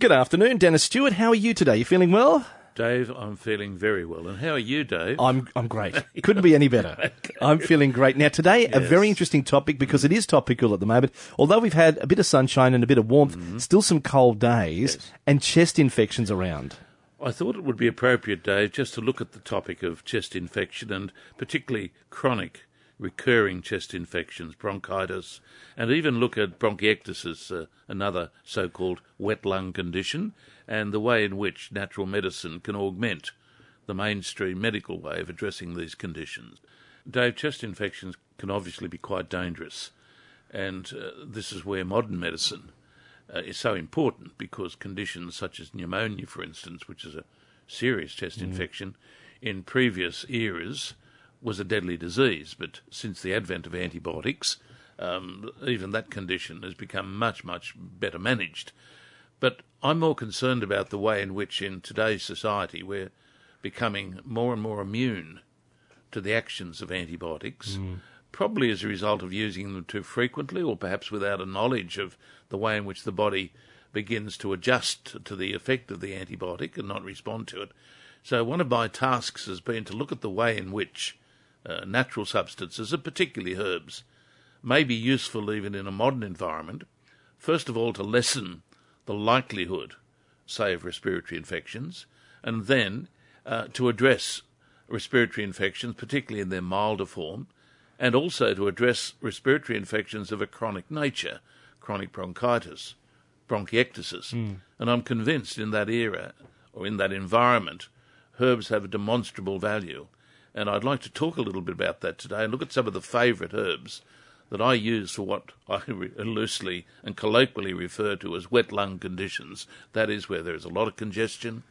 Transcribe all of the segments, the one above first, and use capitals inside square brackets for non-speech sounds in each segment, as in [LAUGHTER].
Good afternoon, Dennis Stewart. How are you today? You feeling well? Dave, I'm feeling very well. And how are you, Dave? I'm I'm great. [LAUGHS] Couldn't be any better. I'm feeling great. Now today a very interesting topic because it is topical at the moment. Although we've had a bit of sunshine and a bit of warmth, mm-hmm. still some cold days. Yes. and chest infections around. I thought it would be appropriate, Dave, just to look at the topic of chest infection and particularly chronic recurring chest infections, bronchitis, and even look at bronchiectasis, uh, another so called wet lung condition, and the way in which natural medicine can augment the mainstream medical way of addressing these conditions. Dave, chest infections can obviously be quite dangerous, and uh, this is where modern medicine uh, is so important because conditions such as pneumonia, for instance, which is a serious chest infection, in previous eras was a deadly disease. But since the advent of antibiotics, um, even that condition has become much, much better managed. But I'm more concerned about the way in which, in today's society, we're becoming more and more immune to the actions of antibiotics, probably as a result of using them too frequently or perhaps without a knowledge of the way in which the body begins to adjust to the effect of the antibiotic and not respond to it. So, one of my tasks has been to look at the way in which uh, natural substances, and particularly herbs, may be useful even in a modern environment. First of all, to lessen the likelihood, say, of respiratory infections, and then uh, to address respiratory infections, particularly in their milder form, and also to address respiratory infections of a chronic nature, chronic bronchitis, bronchiectasis. And I'm convinced in that era or in that environment, herbs have a demonstrable value. And I'd like to talk a little bit about that today and look at some of the favourite herbs that I use for what [LAUGHS] I loosely and colloquially refer to as wet lung conditions. That is where there is a lot of congestion,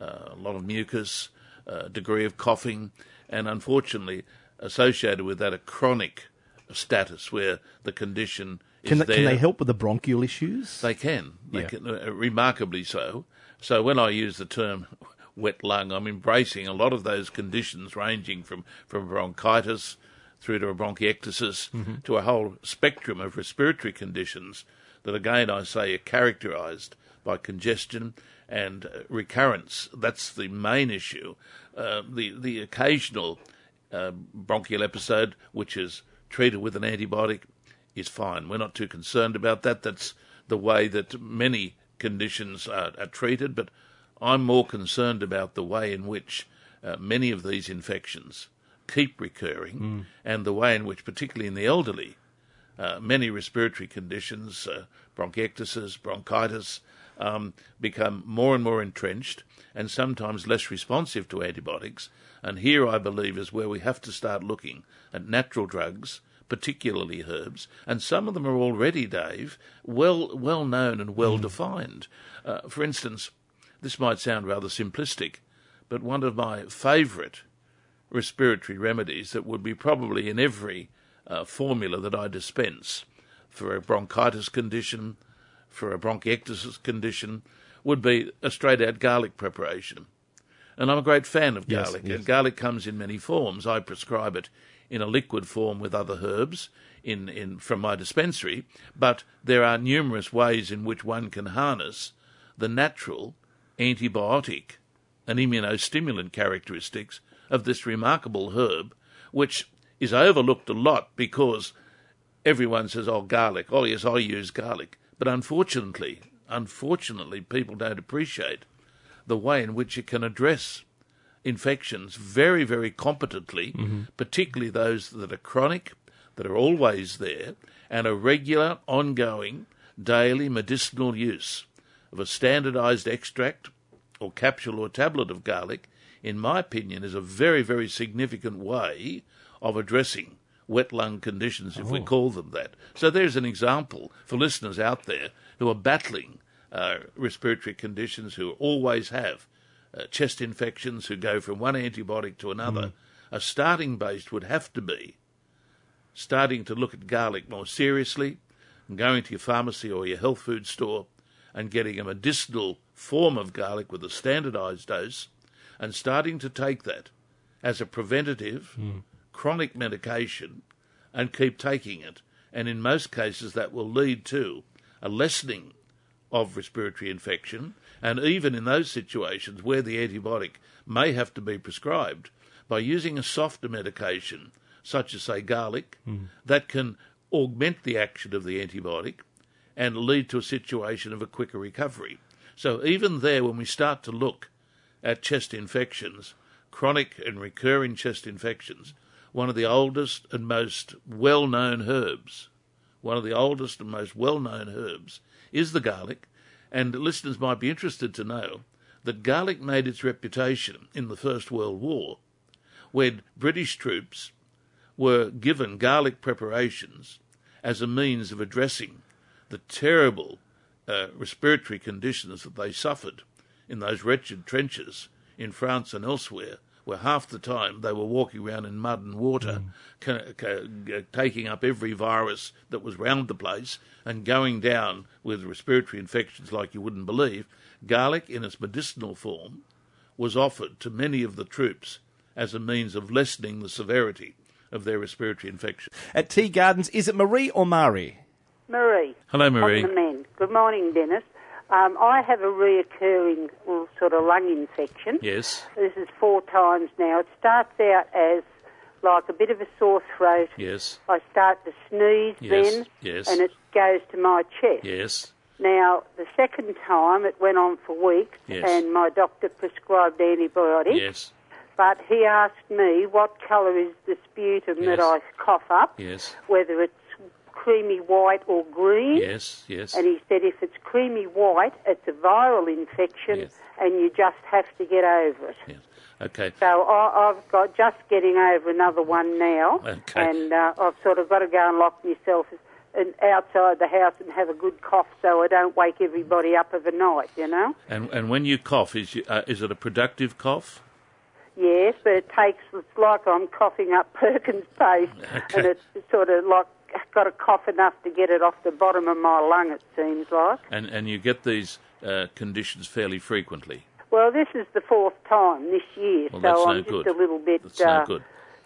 uh, a lot of mucus, a degree of coughing, and unfortunately associated with that a chronic status where the condition is Can they, there. can they help with the bronchial issues? They can. They Yeah. can uh, remarkably so. So when I use the term wet lung, I'm embracing a lot of those conditions ranging from, from bronchitis through to a bronchiectasis to a whole spectrum of respiratory conditions that again I say are characterized by congestion and uh, recurrence. That's the main issue. Uh, the the occasional uh, bronchial episode, which is treated with an antibiotic, is fine. We're not too concerned about that. That's the way that many conditions are, are treated, but I'm more concerned about the way in which uh, many of these infections keep recurring and the way in which, particularly in the elderly, uh, many respiratory conditions, uh, bronchiectasis, bronchitis, um, become more and more entrenched and sometimes less responsive to antibiotics. And here, I believe, is where we have to start looking at natural drugs, particularly herbs, and some of them are already, Dave, well well known and well defined. Uh, for instance, this might sound rather simplistic, but one of my favourite respiratory remedies that would be probably in every uh, formula that I dispense for a bronchitis condition, for a bronchiectasis condition, would be a straight out garlic preparation. And I'm a great fan of Yes, garlic, yes. and garlic comes in many forms. I prescribe it in a liquid form with other herbs in, in from my dispensary, but there are numerous ways in which one can harness the natural antibiotic and immunostimulant characteristics of this remarkable herb, which is overlooked a lot because everyone says, oh, garlic. Oh, yes, I use garlic. But unfortunately, unfortunately, people don't appreciate the way in which it can address infections very, very competently, mm-hmm. particularly those that are chronic, that are always there, and a regular, ongoing, daily medicinal use of a standardized extract or capsule or tablet of garlic, in my opinion, is a very, very significant way of addressing wet lung conditions, if we call them that. So there's an example for listeners out there who are battling uh, respiratory conditions, who always have uh, chest infections, who go from one antibiotic to another. A starting base would have to be starting to look at garlic more seriously, and going to your pharmacy or your health food store and getting a medicinal form of garlic with a standardized dose and starting to take that as a preventative hmm. chronic medication and keep taking it. And in most cases, that will lead to a lessening of respiratory infection, and even in those situations where the antibiotic may have to be prescribed, by using a softer medication, such as, say, garlic, hmm. that can augment the action of the antibiotic and lead to a situation of a quicker recovery. So, even there, when we start to look at chest infections, chronic and recurring chest infections, one of the oldest and most well known herbs, one of the oldest and most well known herbs, is the garlic. And listeners might be interested to know that garlic made its reputation in the First World War when British troops were given garlic preparations as a means of addressing the terrible uh, respiratory conditions that they suffered in those wretched trenches in France and elsewhere, where half the time they were walking around in mud and water, g- taking up every virus that was round the place and going down with respiratory infections like you wouldn't believe. Garlic, in its medicinal form, was offered to many of the troops as a means of lessening the severity of their respiratory infection. At Tea Gardens, is it Marie or Mari? Marie. Hello, Marie. The men. Good morning, Dennis. Um, I have a reoccurring sort of lung infection. Yes, This is four times now. It starts out as like a bit of a sore throat. yes, I start to sneeze Yes, then, yes. and it goes to my chest. yes, Now, the second time it went on for weeks, Yes. and my doctor prescribed antibiotics. yes, But he asked me what colour is the sputum Yes. that I cough up, yes, whether it's creamy white or green. yes, yes. And he said if it's creamy white, it's a viral infection, Yes. and you just have to get over it. yes. Okay. So I, I've got just getting over another one now, Okay. and uh, I've sort of got to go and lock myself in, outside the house and have a good cough so I don't wake everybody up of a night. You know. And and when you cough, is you, uh, is it a productive cough? Yes, but it takes. It's like I'm coughing up [LAUGHS] Perkins paste, Okay. and it's sort of like got to cough enough to get it off the bottom of my lung. It seems like. And and you get these uh, conditions fairly frequently. Well, this is the fourth time this year, Well, so that's no I'm just good. a little bit. That's no uh, good.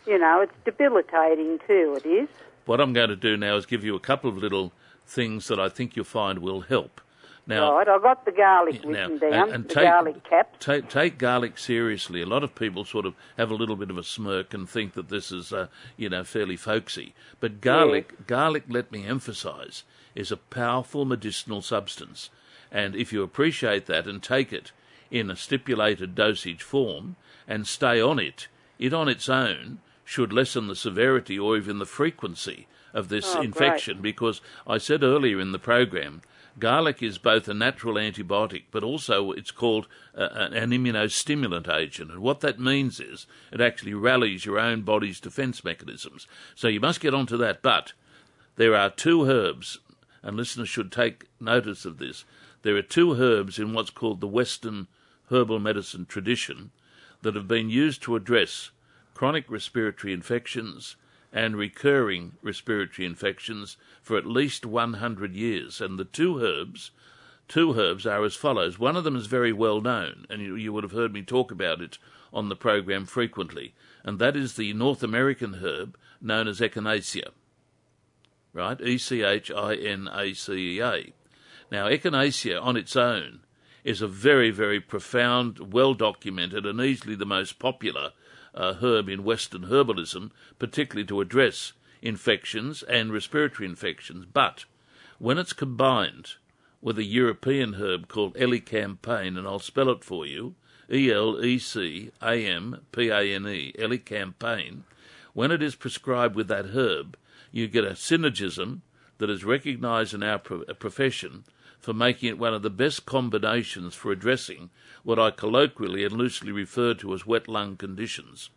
You know, it's debilitating too. It is. What I'm going to do now is give you a couple of little things that I think you'll find will help. Now, right, I got the garlic now, written down, and, and the take, garlic caps. Take, take garlic seriously. A lot of people sort of have a little bit of a smirk and think that this is, uh, you know, fairly folksy. But garlic, garlic, let me emphasise, is a powerful medicinal substance. And if you appreciate that and take it in a stipulated dosage form and stay on it, it on its own should lessen the severity or even the frequency of this Oh, great. infection because I said earlier in the program, garlic is both a natural antibiotic, but also it's called uh, an immunostimulant agent. And what that means is it actually rallies your own body's defense mechanisms. So you must get onto that. But there are two herbs, and listeners should take notice of this. There are two herbs in what's called the Western herbal medicine tradition that have been used to address chronic respiratory infections and recurring respiratory infections for at least 100 years. And the two herbs, two herbs are as follows. One of them is very well known, and you, you would have heard me talk about it on the program frequently, and that is the North American herb known as Echinacea. Right? E C H I N A C E A. Now, Echinacea on its own is a very, very profound, well documented, and easily the most popular uh, herb in Western herbalism, particularly to address infections and respiratory infections. But when it's combined with a European herb called Elecampane, and I'll spell it for you E L E C A M P A N E, Elecampane, when it is prescribed with that herb, you get a synergism that is recognised in our pro- profession for making it one of the best combinations for addressing what I colloquially and loosely refer to as wet lung conditions.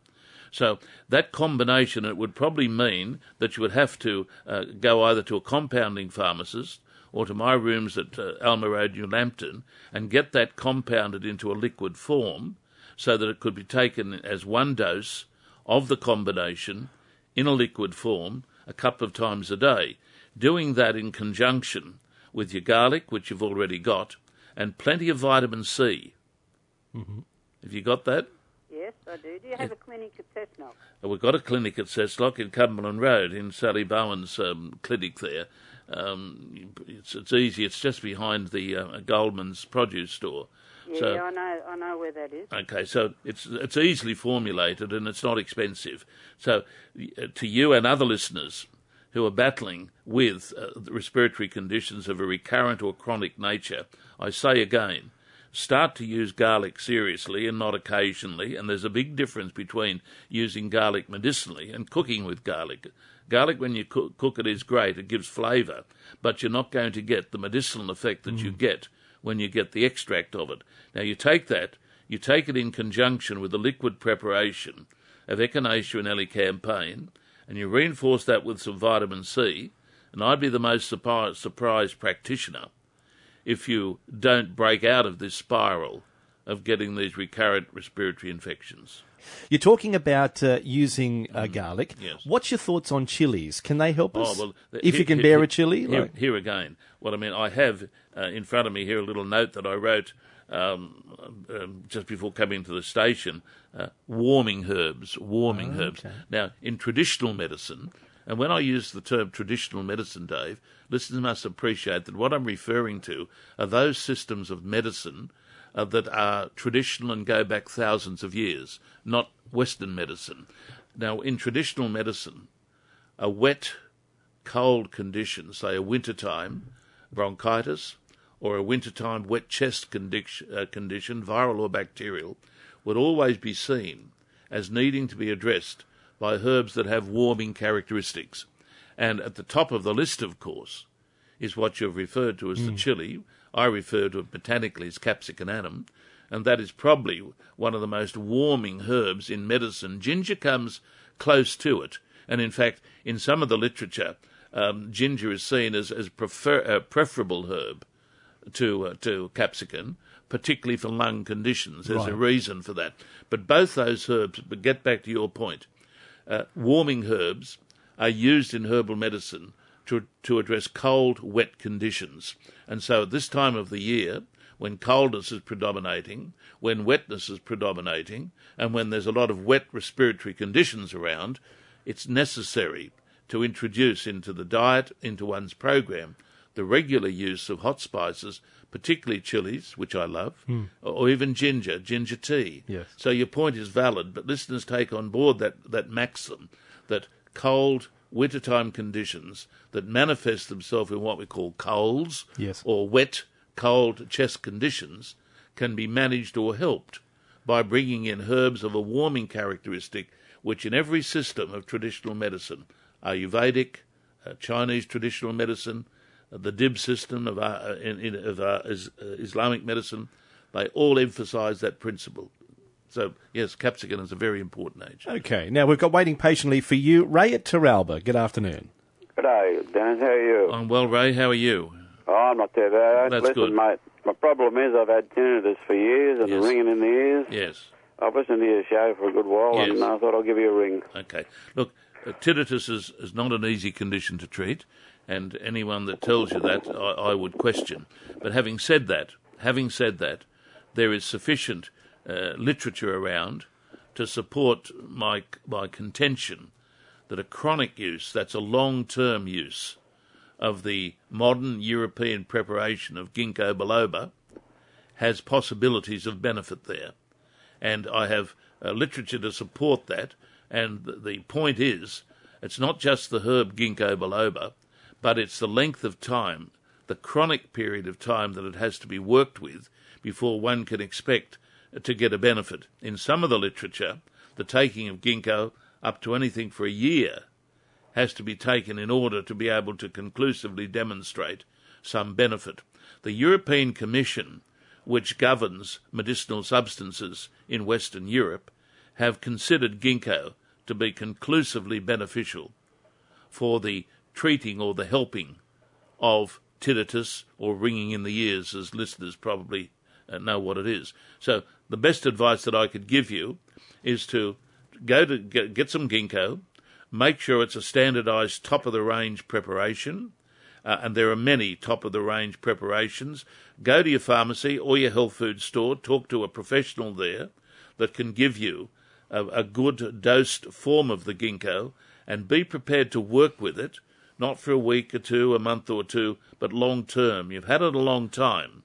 So that combination, it would probably mean that you would have to uh, go either to a compounding pharmacist or to my rooms at uh, Alma Road, New Lambton, and get that compounded into a liquid form so that it could be taken as one dose of the combination in a liquid form a couple of times a day. Doing that in conjunction with your garlic, which you've already got, and plenty of vitamin C. Mm-hmm. Have you got that? Yes, I do. Do you have a clinic at Cessnock? Uh, We've got a clinic at Cessnock in Cumberland Road in Sally Bowen's um, clinic there. Um, it's, it's easy. It's just behind the uh, Goldman's produce store. Yeah, So- I know. I know where that is. Okay, so it's it's easily formulated and it's not expensive. So uh, to you and other listeners who are battling with uh, respiratory conditions of a recurrent or chronic nature, I say again, start to use garlic seriously and not occasionally. And there's a big difference between using garlic medicinally and cooking with garlic. Garlic, when you cook, cook it, is great. It gives flavour, but you're not going to get the medicinal effect that you get when you get the extract of it. Now, you take that, you take it in conjunction with the liquid preparation of Echinacea and Elecampane, and you reinforce that with some vitamin C, and I'd be the most surprised, surprised practitioner if you don't break out of this spiral of getting these recurrent respiratory infections. You're talking about uh, using uh, garlic. Mm. Yes. What's your thoughts on chilies? Can they help us? Oh, well, if here- you can here- bear here- a chili? Here, like- here again, what I mean, I have uh, in front of me here a little note that I wrote um, um, just before coming to the station. Uh, warming herbs, warming Oh, herbs. Now, in traditional medicine, and when I use the term traditional medicine, Dave, listeners must appreciate that what I'm referring to are those systems of medicine uh, that are traditional and go back thousands of years, not Western medicine. Now, in traditional medicine, a wet, cold condition, say a wintertime bronchitis or a wintertime wet chest condition, uh, condition, viral or bacterial, would always be seen as needing to be addressed by herbs that have warming characteristics. And at the top of the list, of course, is what you've referred to as the chili. I refer to it botanically as capsicum annuum, and that is probably one of the most warming herbs in medicine. Ginger comes close to it, and in fact, in some of the literature, um, ginger is seen as as prefer, a preferable herb to uh, to capsicum, particularly for lung conditions. There's a reason for that. But both those herbs, but get back to your point, uh, warming herbs are used in herbal medicine to to address cold, wet conditions. And so at this time of the year, when coldness is predominating, when wetness is predominating, and when there's a lot of wet respiratory conditions around, it's necessary to introduce into the diet, into one's program, the regular use of hot spices, particularly chilies, which I love, or even ginger, ginger tea. Yes. So your point is valid, but listeners take on board that, that maxim that cold wintertime conditions that manifest themselves in what we call colds Yes. or wet, cold chest conditions can be managed or helped by bringing in herbs of a warming characteristic, which in every system of traditional medicine, Ayurvedic, uh, Chinese traditional medicine, the Tibb system of, uh, in, in, of uh, is, uh, Islamic medicine, they all emphasize that principle. So, yes, capsicum is a very important agent. Okay, now we've got waiting patiently for you. Ray at Teralba. Good afternoon. G'day, Dan. How are you? I'm well, Ray. How are you? oh, I'm not too bad. That's Listen, good. mate, my problem is I've had tinnitus for years and Yes. ringing in the ears. Yes. I've listened to your show for a good while Yes. and I thought I'll give you a ring. Okay. Look, uh, tinnitus is, is not an easy condition to treat, and anyone that tells you that, I, I would question. But having said that, having said that, there is sufficient uh, literature around to support my my contention that a chronic use, that's a long-term use, of the modern European preparation of ginkgo biloba, has possibilities of benefit there and I have uh, literature to support that. And the, the point is, it's not just the herb ginkgo biloba, but it's the length of time, the chronic period of time that it has to be worked with before one can expect to get a benefit. In some of the literature, the taking of ginkgo up to anything for a year has to be taken in order to be able to conclusively demonstrate some benefit. The European Commission, which governs medicinal substances in Western Europe, have considered ginkgo to be conclusively beneficial for the treating or the helping of tinnitus or ringing in the ears, as listeners probably uh, know what it is. So, the best advice that I could give you is to go to get, some ginkgo, make sure it's a standardized top of the range preparation, uh, and there are many top of the range preparations. Go to your pharmacy or your health food store, talk to a professional there that can give you a, a good dosed form of the ginkgo, and be prepared to work with it not for a week or two, a month or two, but long term. You've had it a long time.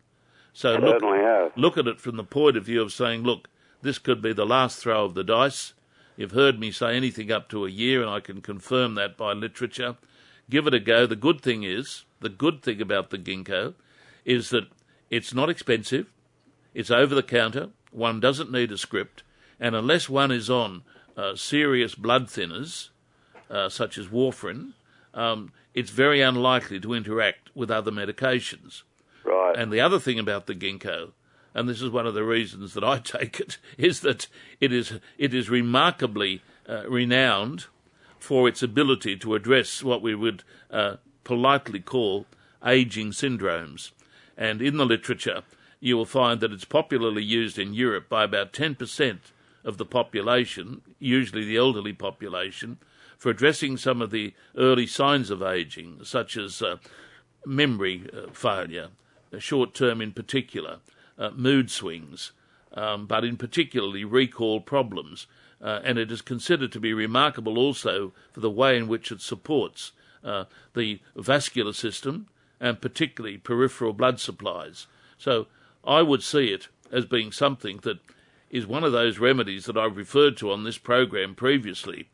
So look, Certainly have. look at it from the point of view of saying, look, this could be the last throw of the dice. You've heard me say anything up to a year, and I can confirm that by literature. Give it a go. The good thing is, the good thing about the ginkgo is that it's not expensive. It's over the counter. One doesn't need a script. And unless one is on uh, serious blood thinners, uh, such as warfarin, um, it's very unlikely to interact with other medications. Right. And the other thing about the ginkgo, and this is one of the reasons that I [LAUGHS] take it, is that it is it is remarkably uh, renowned for its ability to address what we would uh, politely call aging syndromes. And in the literature, you will find that it's popularly used in Europe by about 10% of the population, usually the elderly population, for addressing some of the early signs of aging, such as uh, memory uh, failure, short term in particular, uh, mood swings, um, but in particularly recall problems. Uh, and it is considered to be remarkable also for the way in which it supports uh, the vascular system and particularly peripheral blood supplies. So I would see it as being something that is one of those remedies that I've referred to on this program previously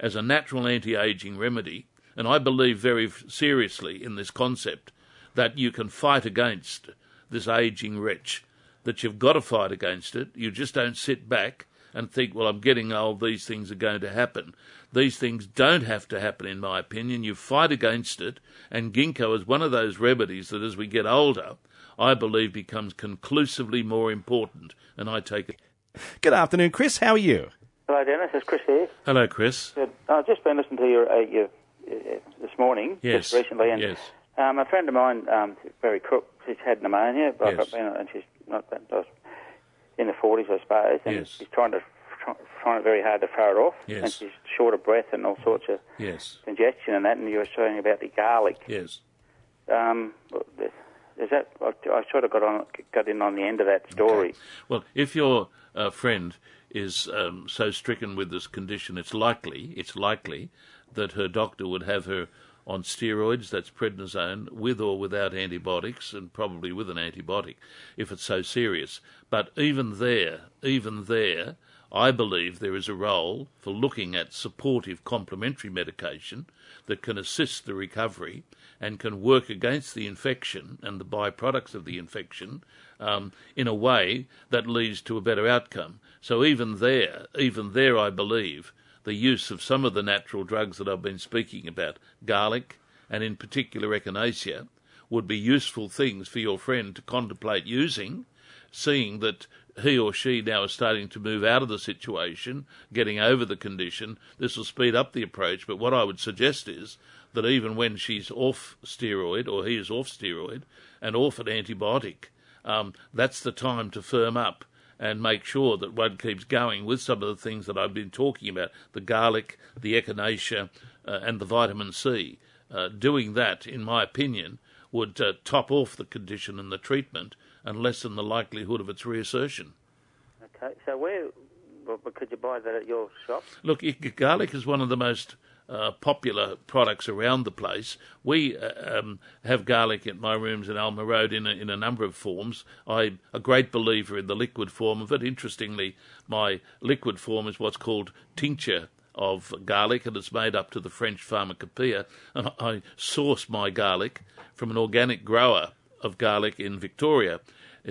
as a natural anti aging remedy. And I believe very seriously in this concept that you can fight against this aging wretch, that you've got to fight against it. You just don't sit back and think, well, I'm getting old, these things are going to happen. These things don't have to happen, in my opinion. You fight against it, and ginkgo is one of those remedies that as we get older, I believe becomes conclusively more important. And I take it. Good afternoon, Chris. How are you? Hello, Dennis. It's Chris here. Hello, Chris. I've just been listening to your, uh, your uh, this morning, Yes. just recently, and Yes. um, a friend of mine, um, very crook, she's had pneumonia, but Yes. been, and she's not that in the forties, I suppose, and Yes. she's trying to try, trying very hard to throw it off, yes. and she's short of breath and all sorts of Yes. congestion and that. And you were saying about the garlic. Yes. Um, is that I, I sort of got on got in on the end of that story. Well, if your uh, friend is um, so stricken with this condition, it's likely, it's likely that her doctor would have her on steroids, that's prednisone, with or without antibiotics, and probably with an antibiotic, if it's so serious. But even there, even there, I believe there is a role for looking at supportive complementary medication that can assist the recovery and can work against the infection and the byproducts of the infection um, in a way that leads to a better outcome. So even there, even there, I believe the use of some of the natural drugs that I've been speaking about, garlic and in particular echinacea, would be useful things for your friend to contemplate using, seeing that he or she now is starting to move out of the situation, getting over the condition. This will speed up the approach. But what I would suggest is that even when she's off steroid or he is off steroid and off an antibiotic, um, that's the time to firm up and make sure that one keeps going with some of the things that I've been talking about the garlic, the echinacea, uh, and the vitamin C. Uh, doing that, in my opinion, would uh, top off the condition and the treatment and lessen the likelihood of its reassertion. Okay, so where could you buy that at your shop? Look, garlic is one of the most uh, popular products around the place. We uh, um, have garlic at my rooms in Alma Road in a, in a number of forms. I'm a great believer in the liquid form of it. Interestingly, my liquid form is what's called tincture of garlic, and it's made up to the French pharmacopoeia. And I source my garlic from an organic grower of garlic in Victoria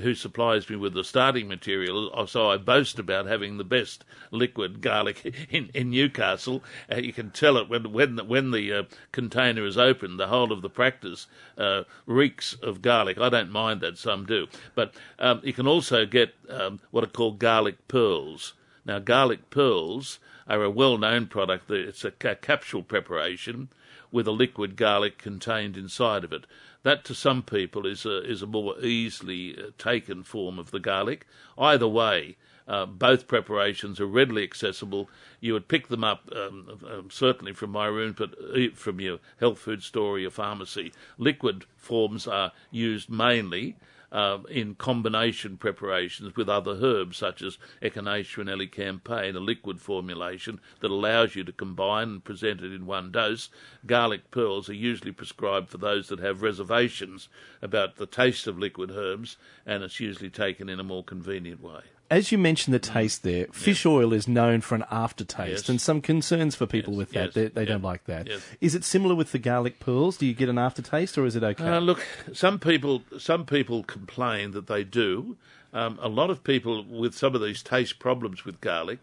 who supplies me with the starting material. So I boast about having the best liquid garlic [LAUGHS] in, in Newcastle. Uh, you can tell it when when the, when the uh, container is opened. The whole of the practice uh, reeks of garlic. I don't mind that. Some do, but um, you can also get um, what are called garlic pearls. Now, garlic pearls are a well-known product. It's a ca- capsule preparation with a liquid garlic contained inside of it. That to some people is a, is a more easily uh, taken form of the garlic. Either way, uh, both preparations are readily accessible. You would pick them up um, um, certainly from my room, but uh, from your health food store or your pharmacy. Liquid forms are used mainly um, in combination preparations with other herbs such as Echinacea and Elecampane, a liquid formulation that allows you to combine and present it in one dose. Garlic pearls are usually prescribed for those that have reservations about the taste of liquid herbs, and it's usually taken in a more convenient way. As you mentioned the taste there, fish oil is known for an aftertaste Yes. and some concerns for people Yes, with that. yes, They, they don't like that. Is it similar with the garlic pearls? Do you get an aftertaste or is it okay? Uh, look, some people some people complain that they do. Um, a lot of people with some of these taste problems with garlic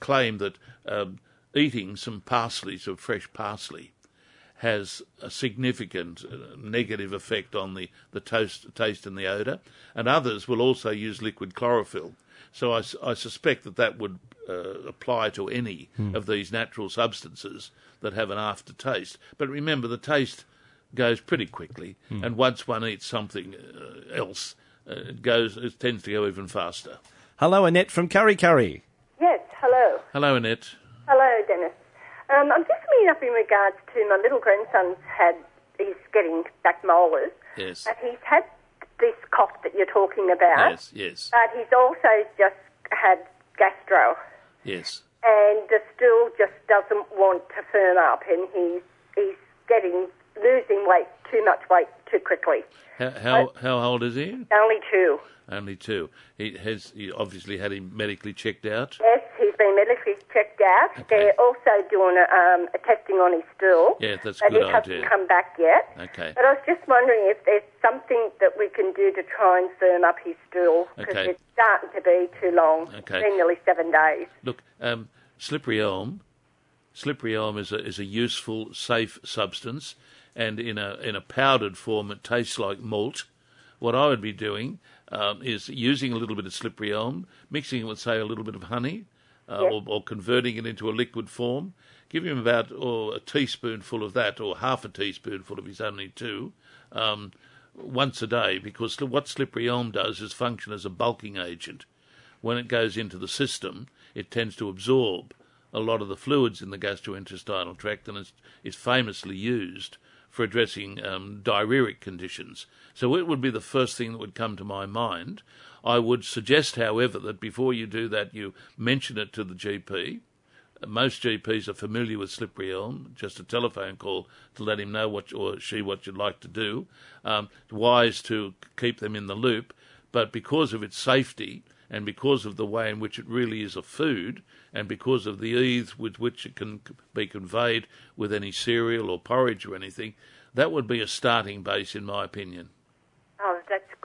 claim that um, eating some parsley, some fresh parsley, has a significant uh, negative effect on the, the toast, taste and the odour. And others will also use liquid chlorophyll. So I, I suspect that that would uh, apply to any of these natural substances that have an aftertaste. But remember, the taste goes pretty quickly, and once one eats something uh, else, uh, it goes. It tends to go even faster. Hello, Annette from Kurri Kurri. Yes, hello. Hello, Annette. Hello, Dennis. Um, I'm just ringing up in regards to my little grandson's had, he's getting back molars, Yes. but he's had this cough that you're talking about, Yes. Yes. but he's also just had gastro, Yes. and the stool just doesn't want to firm up, and he's, he's getting, losing weight, too much weight too quickly. How how, how old is he? Only two. Only two. He has he obviously had him medically checked out. Yes, been medically checked out. Okay. They're also doing a, um, a testing on his stool. Yeah, that's a but good it hasn't idea. come back yet. Okay. But I was just wondering if there's something that we can do to try and firm up his stool because Okay. it's starting to be too long. Okay. It's been nearly seven days. Look, um, slippery elm. Slippery elm is a is a useful, safe substance, and in a in a powdered form, it tastes like malt. What I would be doing um, is using a little bit of slippery elm, mixing it with, say, a little bit of honey, uh, or, or converting it into a liquid form. Give him about or a teaspoonful of that, or half a teaspoonful if he's only two, um, once a day. Because what slippery elm does is function as a bulking agent when it goes into the system, it tends to absorb a lot of the fluids in the gastrointestinal tract and is famously used for addressing um, diarrheic conditions. So it would be the first thing that would come to my mind. I would suggest, however, that before you do that, you mention it to the GP. Most GPs are familiar with slippery elm. Just a telephone call to let him know what or she what you'd like to do. Um, wise to keep them in the loop, but because of its safety and because of the way in which it really is a food, and because of the ease with which it can be conveyed with any cereal or porridge or anything, that would be a starting base, in my opinion.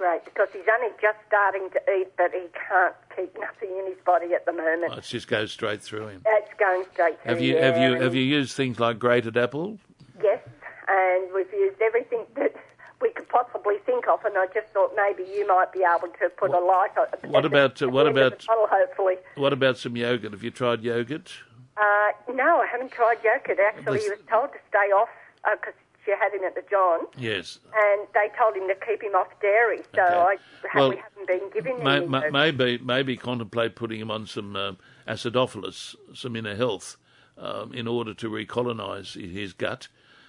Oh, great because he's only just starting to eat, but he can't keep nothing in his body at the moment. It just goes straight through him. It's going straight through. Have you yeah, have you have you used things like grated apple? Yes, and we've used everything that we could possibly think of, and I just thought maybe you might be able to put a light on. What [LAUGHS] about, uh, what at the end of about- tunnel, hopefully? What about some yogurt? Have you tried yogurt? Uh, no, I haven't tried yogurt. Actually, he was told to stay off because she had him at the John, Yes. and they told him to keep him off dairy. So Okay. I ha- Well, we haven't been giving him. May, any may, maybe maybe contemplate putting him on some um, acidophilus, some inner health, um, in order to recolonise his gut.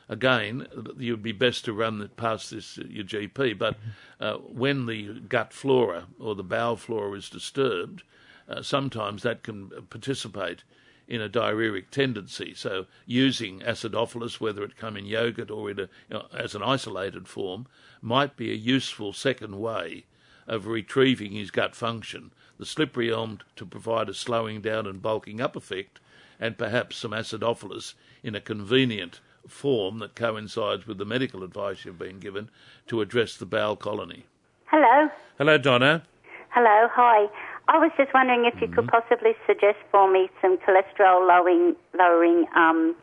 Again, you'd be best to run past this uh, your GP. But uh, when the gut flora or the bowel flora is disturbed, uh, sometimes that can participate in a diarrheic tendency. So using acidophilus, whether it come in yogurt or in a, you know, as an isolated form, might be a useful second way of retrieving his gut function. The slippery elm to provide a slowing down and bulking up effect, and perhaps some acidophilus in a convenient form that coincides with the medical advice you've been given to address the bowel colony. Hello. Hello, Donna. Hello. Hi. I was just wondering if you could possibly suggest for me some cholesterol lowering lowering um,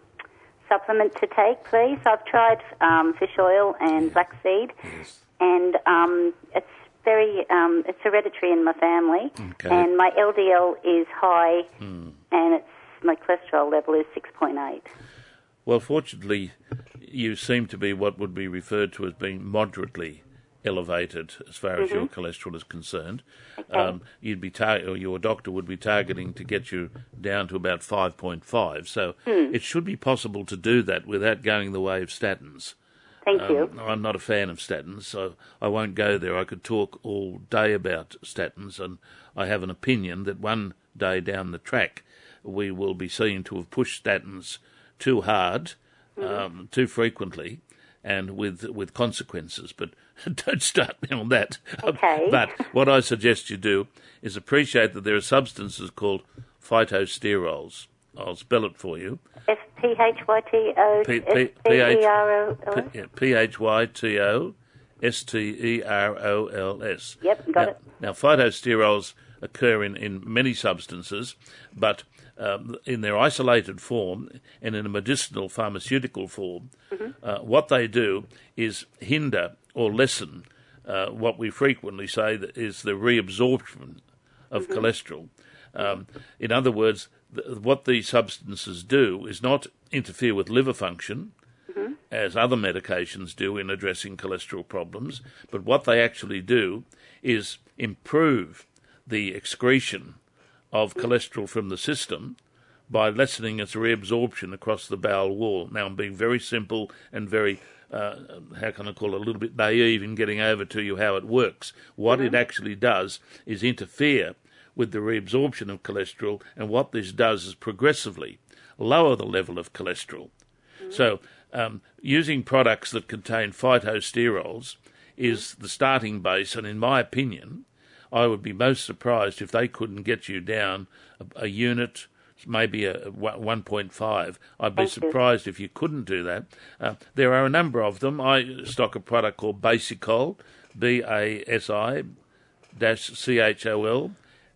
supplement to take, please. I've tried um, fish oil and black flaxseed, and um, it's very um, it's hereditary in my family, Okay. and my LDL is high, and it's my cholesterol level is six point eight. Well, fortunately, you seem to be what would be referred to as being moderately elevated as far as your cholesterol is concerned. Um, you'd be tar- or your doctor would be targeting to get you down to about 5.5. So it should be possible to do that without going the way of statins. Thank you. Um, I'm not a fan of statins, so I won't go there. I could talk all day about statins, and I have an opinion that one day down the track we will be seen to have pushed statins too hard, um, too frequently, and with with consequences. But [LAUGHS] don't start me on that. Okay. [LAUGHS] but what I suggest you do is appreciate that there are substances called phytosterols. I'll spell it for you. S P H Y T O P- S P- P E R O L S. P- P H Y T O S T E R O L S. Yep, got now, it. Now, phytosterols occur in, in many substances, but um, in their isolated form and in a medicinal pharmaceutical form, Mm-hmm. uh, what they do is hinder or lessen uh, what we frequently say that is the reabsorption of Mm-hmm. cholesterol. Um, in other words, th- what these substances do is not interfere with liver function, as other medications do in addressing cholesterol problems, but what they actually do is improve the excretion of cholesterol from the system by lessening its reabsorption across the bowel wall. Now, I'm being very simple and very, uh, how can I call it, a little bit naive in getting over to you how it works. What it actually does is interfere with the reabsorption of cholesterol, and what this does is progressively lower the level of cholesterol. So, um, using products that contain phytosterols is the starting base, and in my opinion, I would be most surprised if they couldn't get you down a, a unit, maybe a, a 1.5. I'd be Thank you. surprised if you couldn't do that. Uh, there are a number of them. I stock a product called Basicol, B A S I dash C H O L,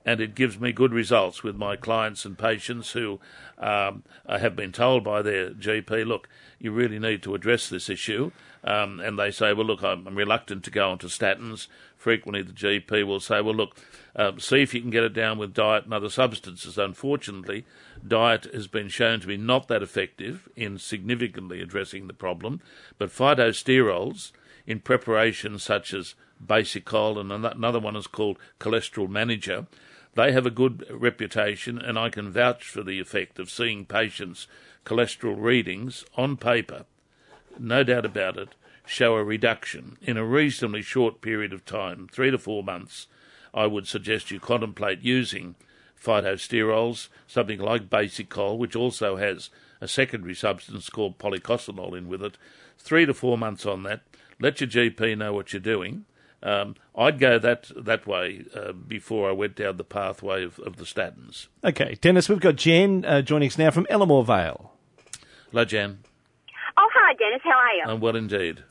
and it gives me good results with my clients and patients who um, have been told by their GP, look, you really need to address this issue. Um, and they say, well, look, I'm, reluctant to go onto statins. Frequently, the GP will say, well, look, um, see if you can get it down with diet and other substances. Unfortunately, diet has been shown to be not that effective in significantly addressing the problem, but phytosterols in preparations such as Basicol and another one is called Cholesterol Manager. They have a good reputation, and I can vouch for the effect of seeing patients' cholesterol readings on paper, no doubt about it, show a reduction in a reasonably short period of time, three to four months. I would suggest you contemplate using phytosterols, something like Basicol, which also has a secondary substance called policosanol in with it. Three to four months on that. Let your GP know what you're doing. Um, I'd go that that way uh, before I went down the pathway of, of the statins. Okay, Dennis, we've got Jen uh, joining us now from Elermore Vale. Hello, Jan. Oh, hi, Dennis. How are you? I'm well indeed.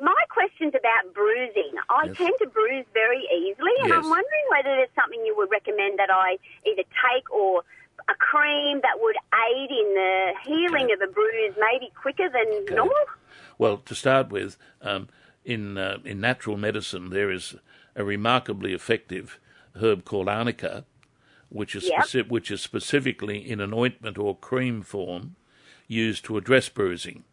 My question's about bruising. I Yes. tend to bruise very easily, and Yes. I'm wondering whether there's something you would recommend that I either take or a cream that would aid in the healing of a bruise maybe quicker than Okay. normal. Well, to start with, um, in uh, in natural medicine, there is a remarkably effective herb called arnica, which is Yep. speci- which is specifically in an ointment or cream form used to address bruising.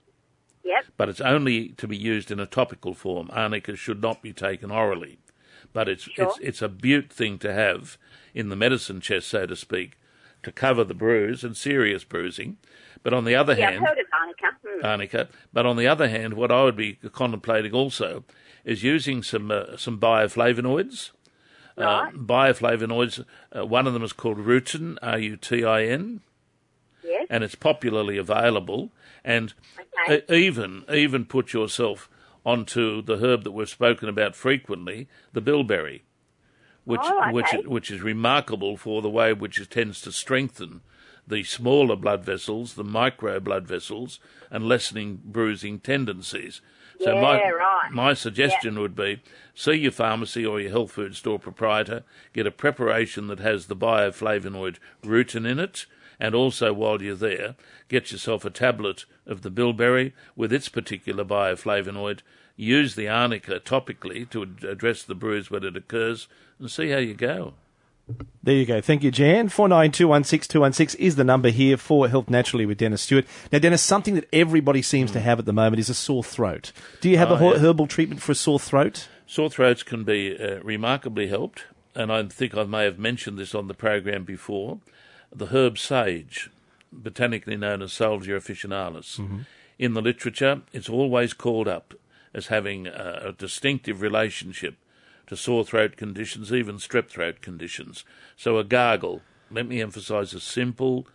Yep. But it's only to be used in a topical form. Arnica should not be taken orally. But it's Sure. it's it's a beaut thing to have in the medicine chest, so to speak, to cover the bruise and serious bruising. But on the other Yeah, hand, I've heard of arnica. Hmm. arnica. But on the other hand, what I would be contemplating also is using some uh, some bioflavonoids. Uh, Right. bioflavonoids. Uh, one of them is called rutin, R-U-T-I-N, yes. and it's popularly available. And Okay. even even put yourself onto the herb that we've spoken about frequently, the bilberry, which Oh, okay. which which is remarkable for the way which it tends to strengthen the smaller blood vessels, the micro blood vessels, and lessening bruising tendencies. So Yeah, my right. my suggestion would be see your pharmacy or your health food store proprietor, get a preparation that has the bioflavonoid rutin in it, and also while you're there, get yourself a tablet of the bilberry with its particular bioflavonoid. Use the arnica topically to address the bruise when it occurs, and see how you go. There you go. Thank you, Jan. 49216216 is the number here for Health Naturally with Dennis Stewart. Now, Dennis, something that everybody seems to have at the moment is a sore throat. Do you have Oh, a yeah. herbal treatment for a sore throat? Sore throats can be uh, remarkably helped, and I think I may have mentioned this on the program before. The herb sage, botanically known as Salvia officinalis, mm-hmm. In the literature, it's always called up as having a, a distinctive relationship to sore throat conditions, even strep throat conditions. So a gargle, let me emphasise a simple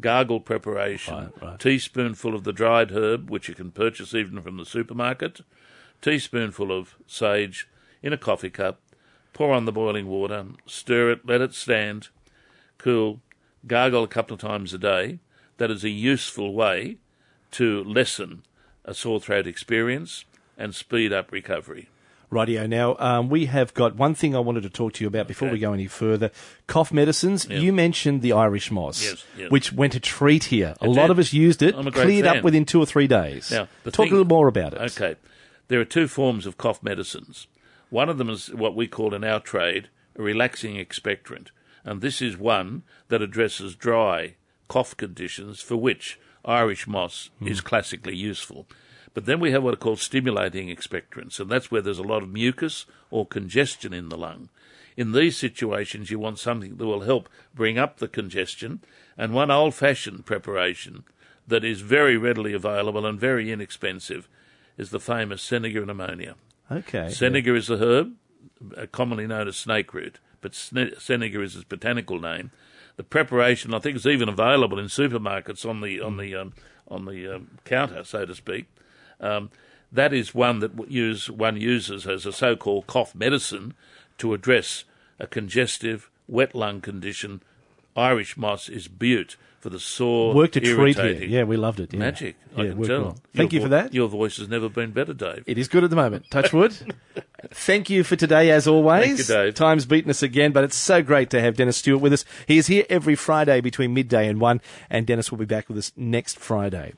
gargle preparation, Right, right. teaspoonful of the dried herb, which you can purchase even from the supermarket, teaspoonful of sage in a coffee cup, pour on the boiling water, stir it, let it stand, cool, gargle a couple of times a day. That is a useful way to lessen a sore throat experience and speed up recovery. Rightio. Now, um, we have got one thing I wanted to talk to you about before Okay. we go any further. Cough medicines. Yeah. You mentioned the Irish moss, Yes, yes. which went a treat here. A lot did. of us used it, I'm a great cleared up within two or three days. Now, Talk thing- a little more about it. Okay. There are two forms of cough medicines. One of them is what we call in our trade a relaxing expectorant, and this is one that addresses dry cough conditions for which Irish moss is classically useful. But then we have what are called stimulating expectorants, and that's where there's a lot of mucus or congestion in the lung. In these situations, you want something that will help bring up the congestion, and one old fashioned preparation that is very readily available and very inexpensive is the famous Senega and ammonia. Okay. Senega is a herb, uh, commonly known as snake root, but Senega is its botanical name. The preparation, I think, is even available in supermarkets on the on the um, on the um, counter, so to speak. Um, that is one that use one uses as a so-called cough medicine to address a congestive wet lung condition. Irish moss is butte for the sore, Worked a treat here. Yeah, we loved it. yeah. Magic, I can tell. well. Thank Your you for vo- that. Your voice has never been better, Dave. It is good at the moment. Touch wood. [LAUGHS] Thank you for today, as always. Thank you, Dave. Time's beaten us again, but it's so great to have Dennis Stewart with us. He is here every Friday between midday and one, and Dennis will be back with us next Friday.